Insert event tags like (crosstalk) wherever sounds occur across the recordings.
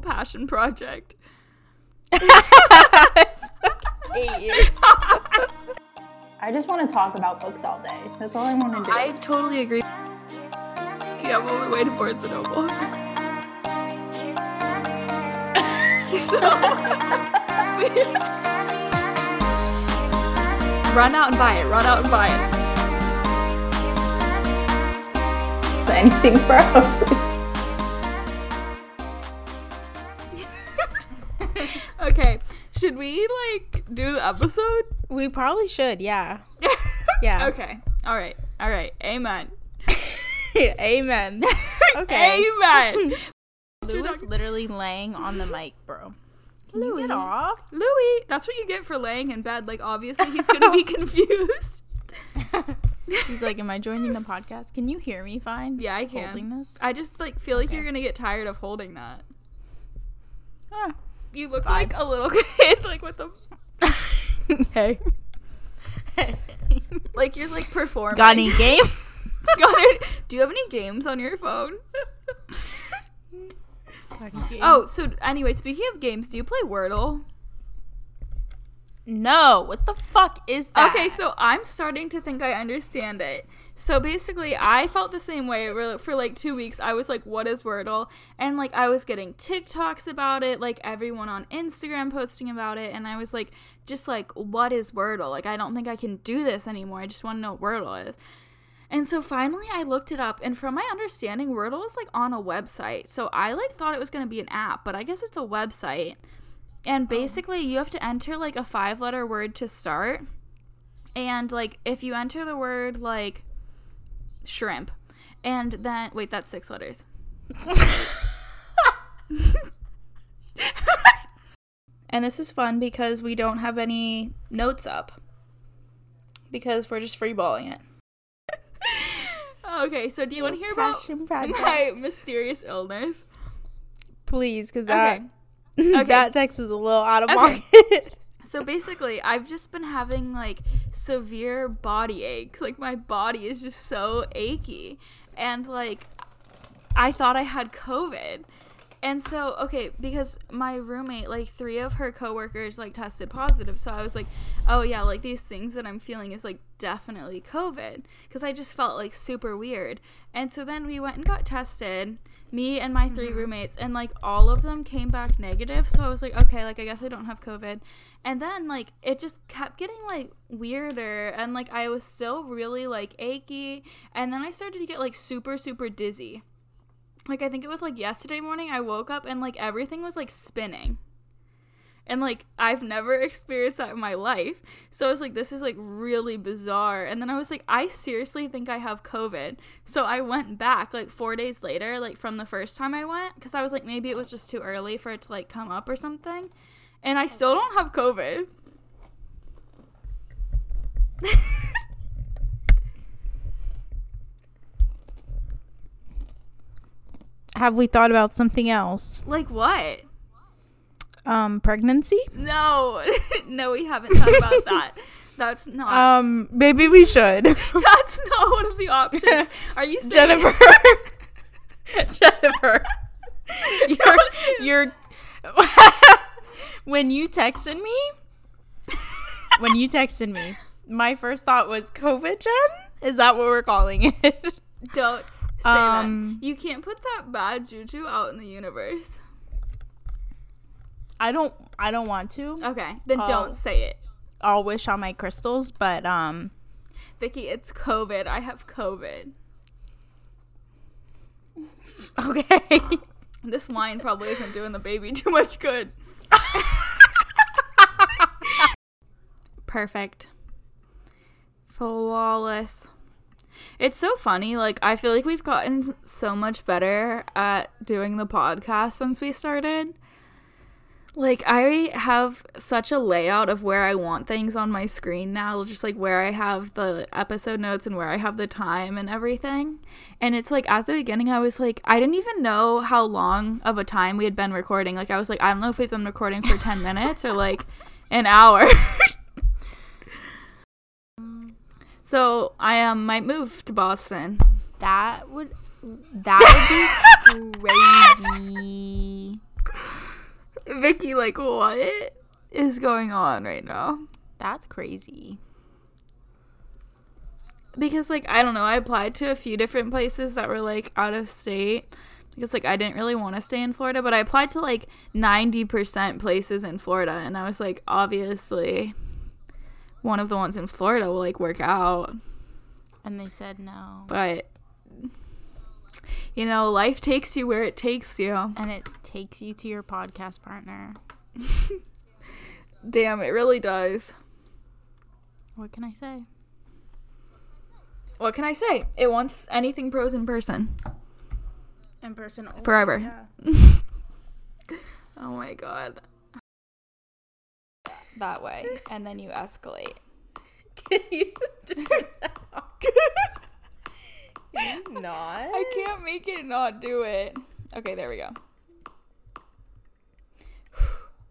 passion project. (laughs) I just want to talk about books all day. That's all I want to do. I totally agree. Yeah, on my way to Barnes and Noble. so, (laughs) (laughs) run out and buy it. Run out and buy it. anything for hoes. Should we like do the episode? We probably should, yeah. (laughs) Yeah. Okay. All right. All right. Amen. (laughs) Amen. (laughs) Okay. Amen. Lou is literally laying on the mic, bro. Can you Louis. get off? Louis, that's what you get for laying in bed. Like, obviously, he's gonna be confused. He's like, "Am I joining the podcast? Can you hear me fine?" Yeah, I can. Holding this. I just like feel like Okay. you're gonna get tired of holding that. Ah, You look like a little (laughs) kid, like with the (laughs) hey. (laughs) like you're like performing. Got any games? Got it. Do you have any games on your phone? Oh, so anyway, speaking of games, do you play Wordle? no! What the fuck is that? Okay, so I'm starting to think I understand it. So basically, I felt the same way for like two weeks. I was like, "What is Wordle?" And like, I was getting TikToks about it, like everyone on Instagram posting about it, and I was like, just like, "What is Wordle?" Like, I don't think I can do this anymore. I just want to know what Wordle is. And so finally, I looked it up, and from my understanding, Wordle is like on a website. So I like thought it was gonna be an app, but I guess it's a website. And oh. basically, you have to enter like a five letter word to start. And like if you enter the word like shrimp and then wait, that's six letters. and this is fun because we don't have any notes up. Because we're just freeballing it. okay, so do you want to hear about project. my mysterious illness? Please, because (laughs) that Okay. That text was a little out of Okay. pocket. So basically, I've just been having like severe body aches. Like my body is just so achy. And like I thought I had COVID. And so, okay, because my roommate, like three of her coworkers like tested positive. So I was like, "Oh yeah, like these things that I'm feeling is like definitely COVID." Cuz I just felt like super weird. And so then we went and got tested me and my 3 mm-hmm. roommates and like all of them came back negative so i was like okay like i guess i don't have covid. And then like it just kept getting like weirder and like i was still really like achy and then i started to get like super super dizzy. Like i think it was like yesterday morning i woke up and like everything was like spinning and like I've never experienced that in my life. So I was like, this is like really bizarre. And then I was like, I seriously think I have COVID. So I went back like four days later, like from the first time I went, because I was like, maybe it was just too early for it to like come up or something. And I still don't have COVID. (laughs) Have we thought about something else? Like what? Um, pregnancy? No, (laughs) no, we haven't talked about (laughs) that. That's not. Um, maybe we should. (laughs) that's not one of the options. Are you saying Jennifer. Jennifer. You're, you're when you texted me, when you texted me, my first thought was COVID Jen? Is that what we're calling it? Don't say Um, that. You can't put that bad juju out in the universe. I don't I don't want to. Okay, then Oh. don't say it. I'll wish on my crystals, but um Vicky, it's COVID. I have COVID. (laughs) okay. This wine probably isn't doing the baby (laughs) too much good. Perfect. Flawless. It's so funny. Like, I feel like we've gotten so much better at doing the podcast since we started. Like, I have such a layout of where I want things on my screen now, just like where I have the episode notes and where I have the time and everything. And it's like at the beginning, I was like, I didn't even know how long of a time we had been recording. Like, I was like, I don't know if we've been recording for 10 minutes or like an hour. (laughs) so, I um, might move to Boston. That would that would be (laughs) crazy. Vicky, like, what is going on right now? That's crazy. Because, like, I don't know, I applied to a few different places that were, like, out of state. Because, like, I didn't really want to stay in Florida, but I applied to, like, 90% places in Florida. And I was like, obviously, one of the ones in Florida will, like, work out. And they said no. But, you know, life takes you where it takes you. And it takes you to your podcast partner. (laughs) Damn, it really does. What can I say? What can I say? It wants anything pros in person. In person always, Forever. yeah. (laughs) Oh my god. That way. And then you escalate. (laughs) Can you turn that off? (laughs) Not? I can't make it not do it. Okay, there we go. (sighs)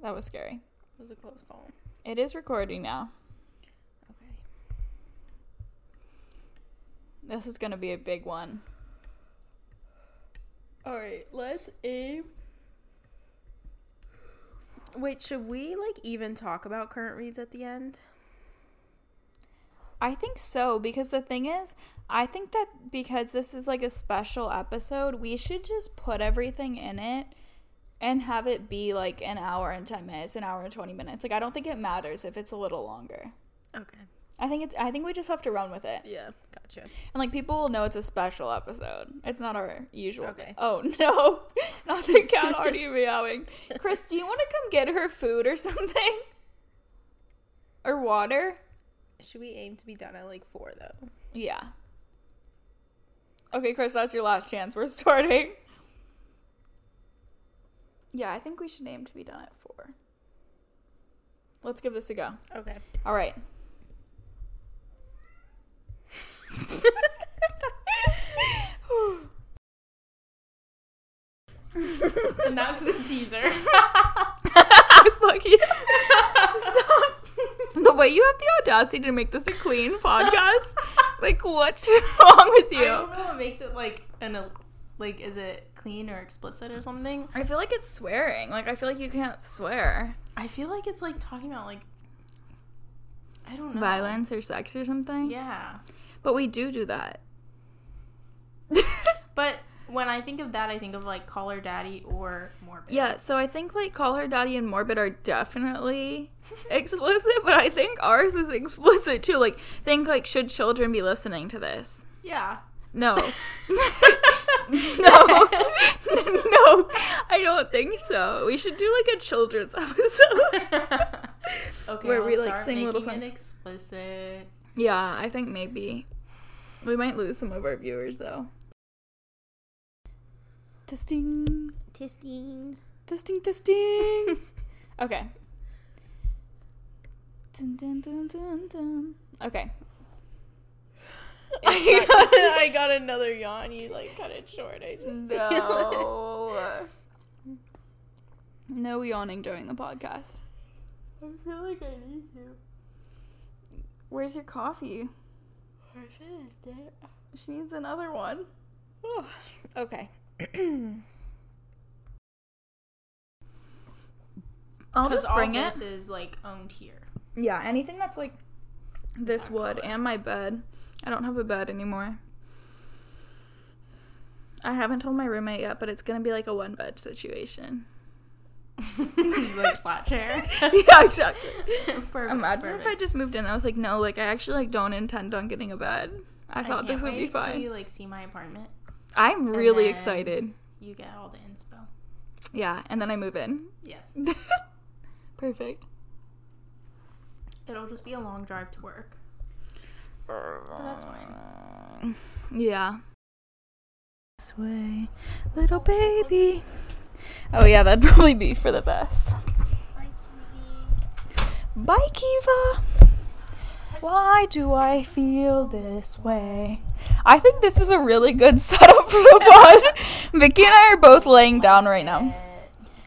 That was scary. It was a close call. It is recording now. Okay. This is gonna be a big one. All right, let's aim. Wait, should we like even talk about current reads at the end? I think so because the thing is, I think that because this is like a special episode, we should just put everything in it and have it be like an hour and 10 minutes, an hour and 20 minutes. Like I don't think it matters if it's a little longer. Okay. I think it's I think we just have to run with it. Yeah, gotcha. And like people will know it's a special episode. It's not our usual. Okay. Oh (laughs) no. not the cat already (laughs) meowing. Chris, do you want to come get her food or something? Or water? Should we aim to be done at like four though? Yeah. Okay, Chris, that's your last chance. We're (laughs) starting. Yeah, I think we should aim to be done at four. Let's give this a go. Okay. All right. (laughs) and that's the teaser. (laughs) Fuck you. (laughs) The way you have the audacity to make this a clean podcast. like, what's wrong with you? I don't know what makes it like an like is it clean or explicit or something? I feel like it's swearing. Like, I feel like you can't swear. I feel like it's like talking about like I don't know. Violence or sex or something. Yeah. But we do do that. But when I think of that, I think of like Call Her Daddy or Morbid. Yeah, so I think like Call Her Daddy and Morbid are definitely (laughs) explicit, but I think ours is explicit too. Like, think like, should children be listening to this? Yeah. No. (laughs) (laughs) no. no, I don't think so. We should do like a children's episode. okay. Where I'll we, like, sing little songs. explicit. yeah, I think maybe. We might lose some of our viewers though. Testing. Testing. Testing, testing. (laughs) okay. Dun, dun, dun, dun, dun. Okay. I (laughs) got, I got another yawn. You like cut it short. I just No. (laughs) no yawning during the podcast. I feel like I need to. Where's your coffee? I finished it. She needs another one. Oh, Okay. (clears throat) I'll just all bring it. this is like owned here. Yeah, anything that's like this wood and my bed. I don't have a bed anymore. I haven't told my roommate yet, but it's gonna be like a one bed situation. (laughs) like flat chair. (laughs) yeah, exactly. (laughs) Perfect, Imagine if I just moved in. I was like, no, like I actually like don't intend on getting a bed. I I thought this would be fine. You like see my apartment. I'm really excited. You get all the inspo. Yeah, and then I move in. Yes. (laughs) Perfect. It'll just be a long drive to work. But that's fine. Yeah. This way, little baby. Oh yeah, that'd (laughs) probably be for the best. Bye, Kiva. Bye, Kiva. Why do I feel this way? I think this is a really good (laughs) setup for the pod. (laughs) Vicky and I are both laying down right now.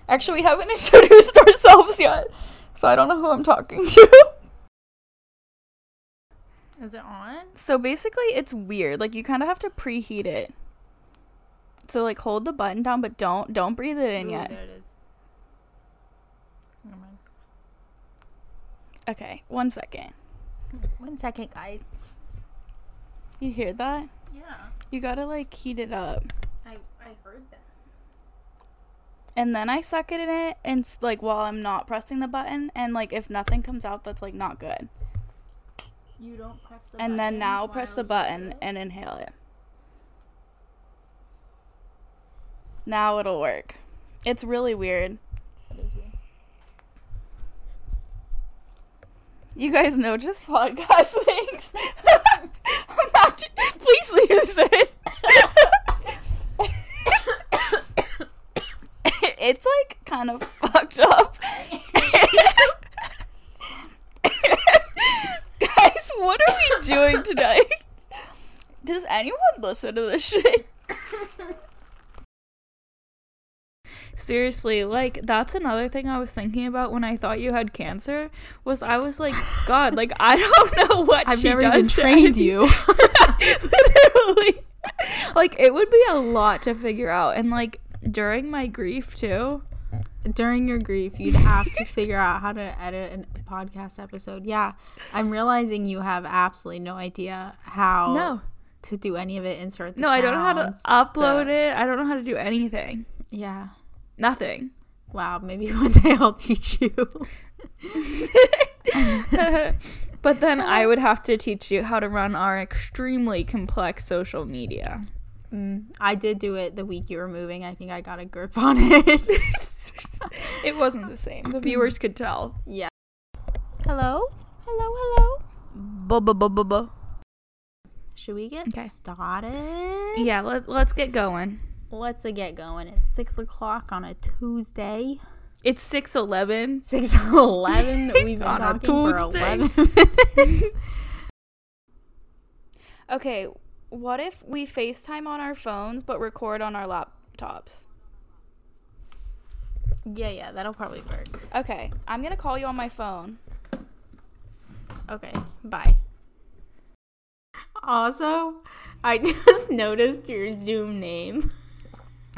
Actually, we haven't (laughs) introduced ourselves yet, so I don't know who I'm talking to. Is it on? So basically, it's weird. Like you kind of have to preheat it. So like hold the button down, but don't don't breathe it in Ooh, yet. There it is. Okay, one second. One second, guys. You hear that? Yeah, You gotta like heat it up. I I heard that. And then I suck it in it and like while I'm not pressing the button and like if nothing comes out that's like not good. You don't press the And then now press the button and inhale it. Now it'll work. It's really weird. You guys know just podcast (laughs) things. Please in. (coughs) it's like kind of fucked up. (laughs) Guys, what are we doing tonight? Does anyone listen to this shit? Seriously, like that's another thing I was thinking about when I thought you had cancer. Was I was like, (laughs) God, like I don't know what I've she never does even trained you. (laughs) Literally, like it would be a lot to figure out, and like during my grief too. During your grief, you'd have to figure out how to edit a podcast episode. Yeah, I'm realizing you have absolutely no idea how No, to do any of it. Insert the no, I don't know how to upload the- it. I don't know how to do anything. Yeah. Nothing. Wow. Maybe (laughs) one day I'll teach you. (laughs) but then I would have to teach you how to run our extremely complex social media. Mm, I did do it the week you were moving. I think I got a grip on it. (laughs) It wasn't the same. The viewers could tell. yeah. Hello. Hello. Hello. Bu-bu-bu-bu-bu. Should we get Okay. started? Yeah, let, let's get going. Let's get going. It's six o'clock on a Tuesday. It's 6:11. Six eleven. (laughs) (laughs) We've been talking for eleven (laughs) minutes. Okay, what if we FaceTime on our phones but record on our laptops? yeah, yeah, that'll probably work. Okay, I'm going to call you on my phone. Okay, bye. Also, I just noticed your Zoom name.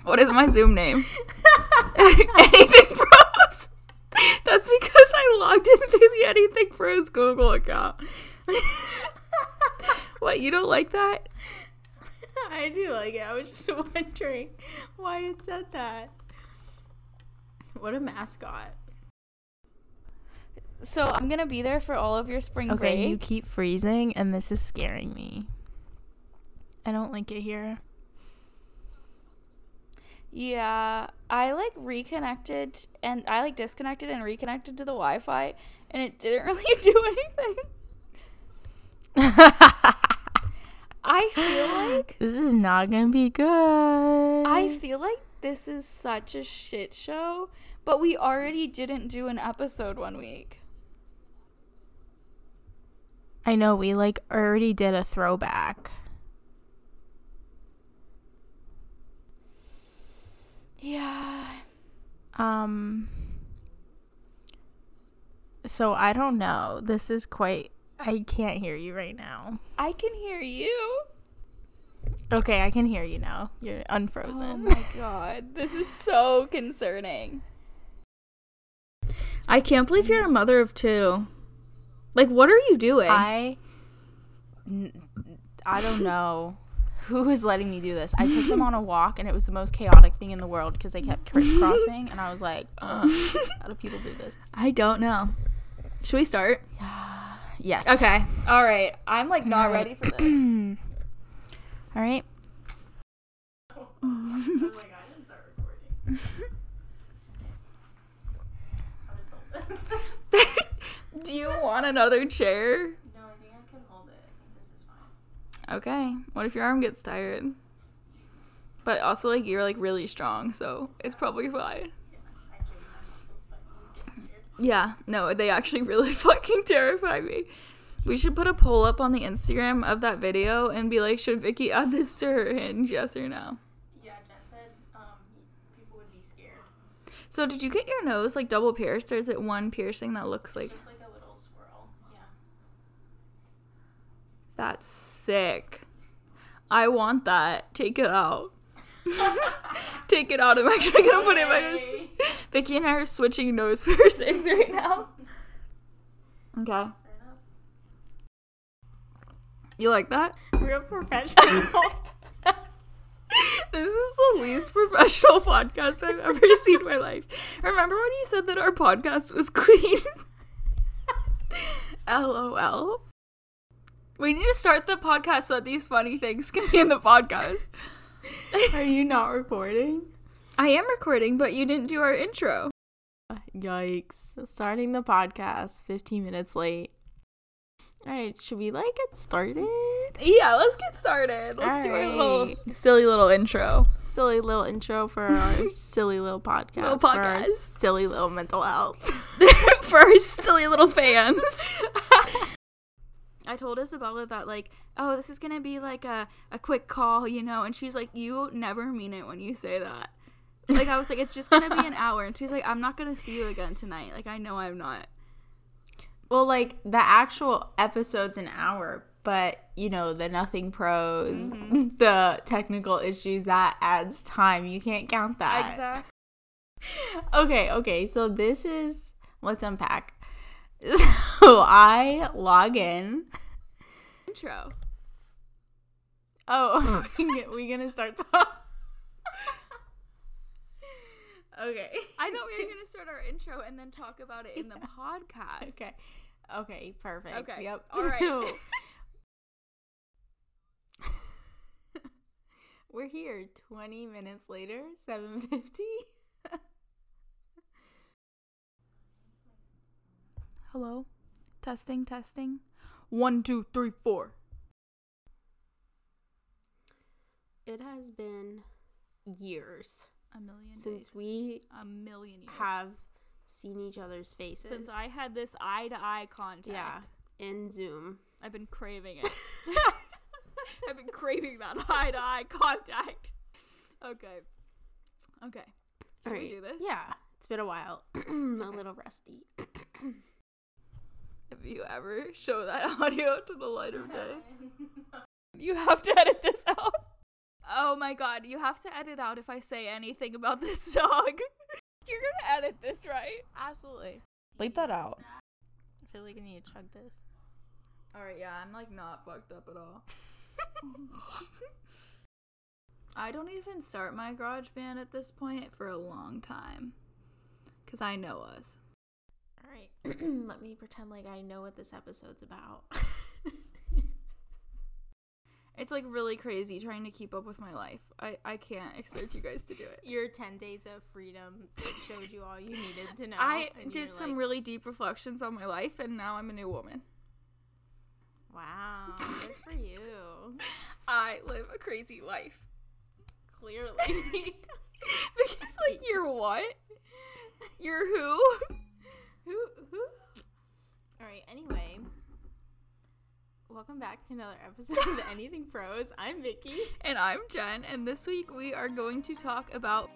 What is my Zoom name? (laughs) Anything Pros. That's because I logged in through the Anything Pros Google account. (laughs) what, you don't like that? (laughs) I do like it. I was just wondering why it said that. What a mascot. So I'm going to be there for all of your spring Okay, break. you keep freezing, and this is scaring me. I don't like it here. Yeah, I like reconnected and I like disconnected and reconnected to the Wi Fi and it didn't (laughs) really do anything. I feel like this is not gonna be good. I feel like this is such a shit show, but we already didn't do an episode one week. I know we like already did a throwback. Yeah. Um so I don't know. This is quite I can't hear you right now. I can hear you. Okay, I can hear you now. You're unfrozen. Oh my (laughs) god, this is so concerning. I can't believe you're a mother of two. Like, what are you doing? I I don't know who is letting me do this. I took them on a (laughs) walk and it was the most chaotic thing in the world because they kept crisscrossing and I was like, uh, (laughs) how do people do this? I don't know. Should we start? Yes. Okay. All right. I'm like not ready for this. (clears throat) All right. (laughs) Do you want another chair? No, I think I can hold it. I think this is fine. Okay. What if your arm gets tired? But also, like, you're like really strong, so it's probably fine. Yeah, no, they actually (laughs) really fucking terrify me. We should put a poll up on the Instagram of that video and be like, should Vicky add this to her hinge, yes or no? Yeah, Jen said um, people would be scared. So, did you get your nose like double pierced, or is it one piercing that looks like Just like a little swirl. Yeah. That's sick? I want that. Take it out. (laughs) Take it out. I'm actually gonna put it in my nose. Vicky and I are switching nose piercings (laughs) right now. Okay. You like that? Real professional. (laughs) This is the least professional podcast I've ever seen in my life. Remember when you said that our podcast was clean? LOL. We need to start the podcast so that these funny things (laughs) can be in the podcast. (laughs) Are you not recording? I am recording, but you didn't do our intro. (sighs) Yikes. Starting the podcast 15 minutes late. All right, should we like get started? Yeah, let's get started. Let's do a little silly little intro. Silly little intro for our (laughs) silly little podcast. Little For our podcast. silly little mental health. for our silly little fans. I told Isabella that like, oh, this is gonna be like a, a quick call, you know, and she's like, you never mean it when you say that. Like I was like, it's just gonna be an (laughs) hour, and she's like, I'm not gonna see you again tonight. Like I know I'm not. Well, like the actual episode's an hour, but you know, the nothing pros, Mm-hmm. (laughs) the technical issues, that adds time. You can't count that. Exactly. (laughs) Okay, okay. So this is let's unpack. (laughs) So I log in. Intro. Oh, (laughs) hmm. we gonna start (laughs) talking. okay. I thought we were gonna start our intro and then talk about it in the podcast. Okay. Okay, perfect. Okay, Yep. all right. We're here 20 minutes later, 7:50. Hello. Testing. Testing. One, two, three, four. It has been years A million since days. we A million years. have seen each other's faces. Since I had this eye to eye contact. yeah, in Zoom. I've been craving it. (laughs) (laughs) I've been craving that eye to eye contact. Okay. Okay. Should we do this? Yeah, it's been a while. (clears throat) a little rusty. (clears throat) If you ever show that (laughs) audio to the light of day, (laughs) you have to edit this out. Oh my god, you have to edit out if I say anything about this (laughs) dog. You're gonna edit this, right? Absolutely. Bleep that out. I feel like I need to chug this. Alright, yeah, I'm like not fucked up at all. I don't even start my GarageBand at this point for a long time. Cause I know us. All right, (clears throat) let me pretend like I know what this episode's about. (laughs) It's like really crazy trying to keep up with my life. I, I can't expect you guys to do it. Your 10 days of freedom showed you all you needed to know. I did some like, really deep reflections on my life and now I'm a new woman. Wow, good for you. (laughs) I live a crazy life. Clearly. (laughs) because like you're what? You're who? Who, who? All right, anyway. Welcome back to another episode of (laughs) Anything Pros. I'm Vicky. And I'm Jen, and this week we are going to talk about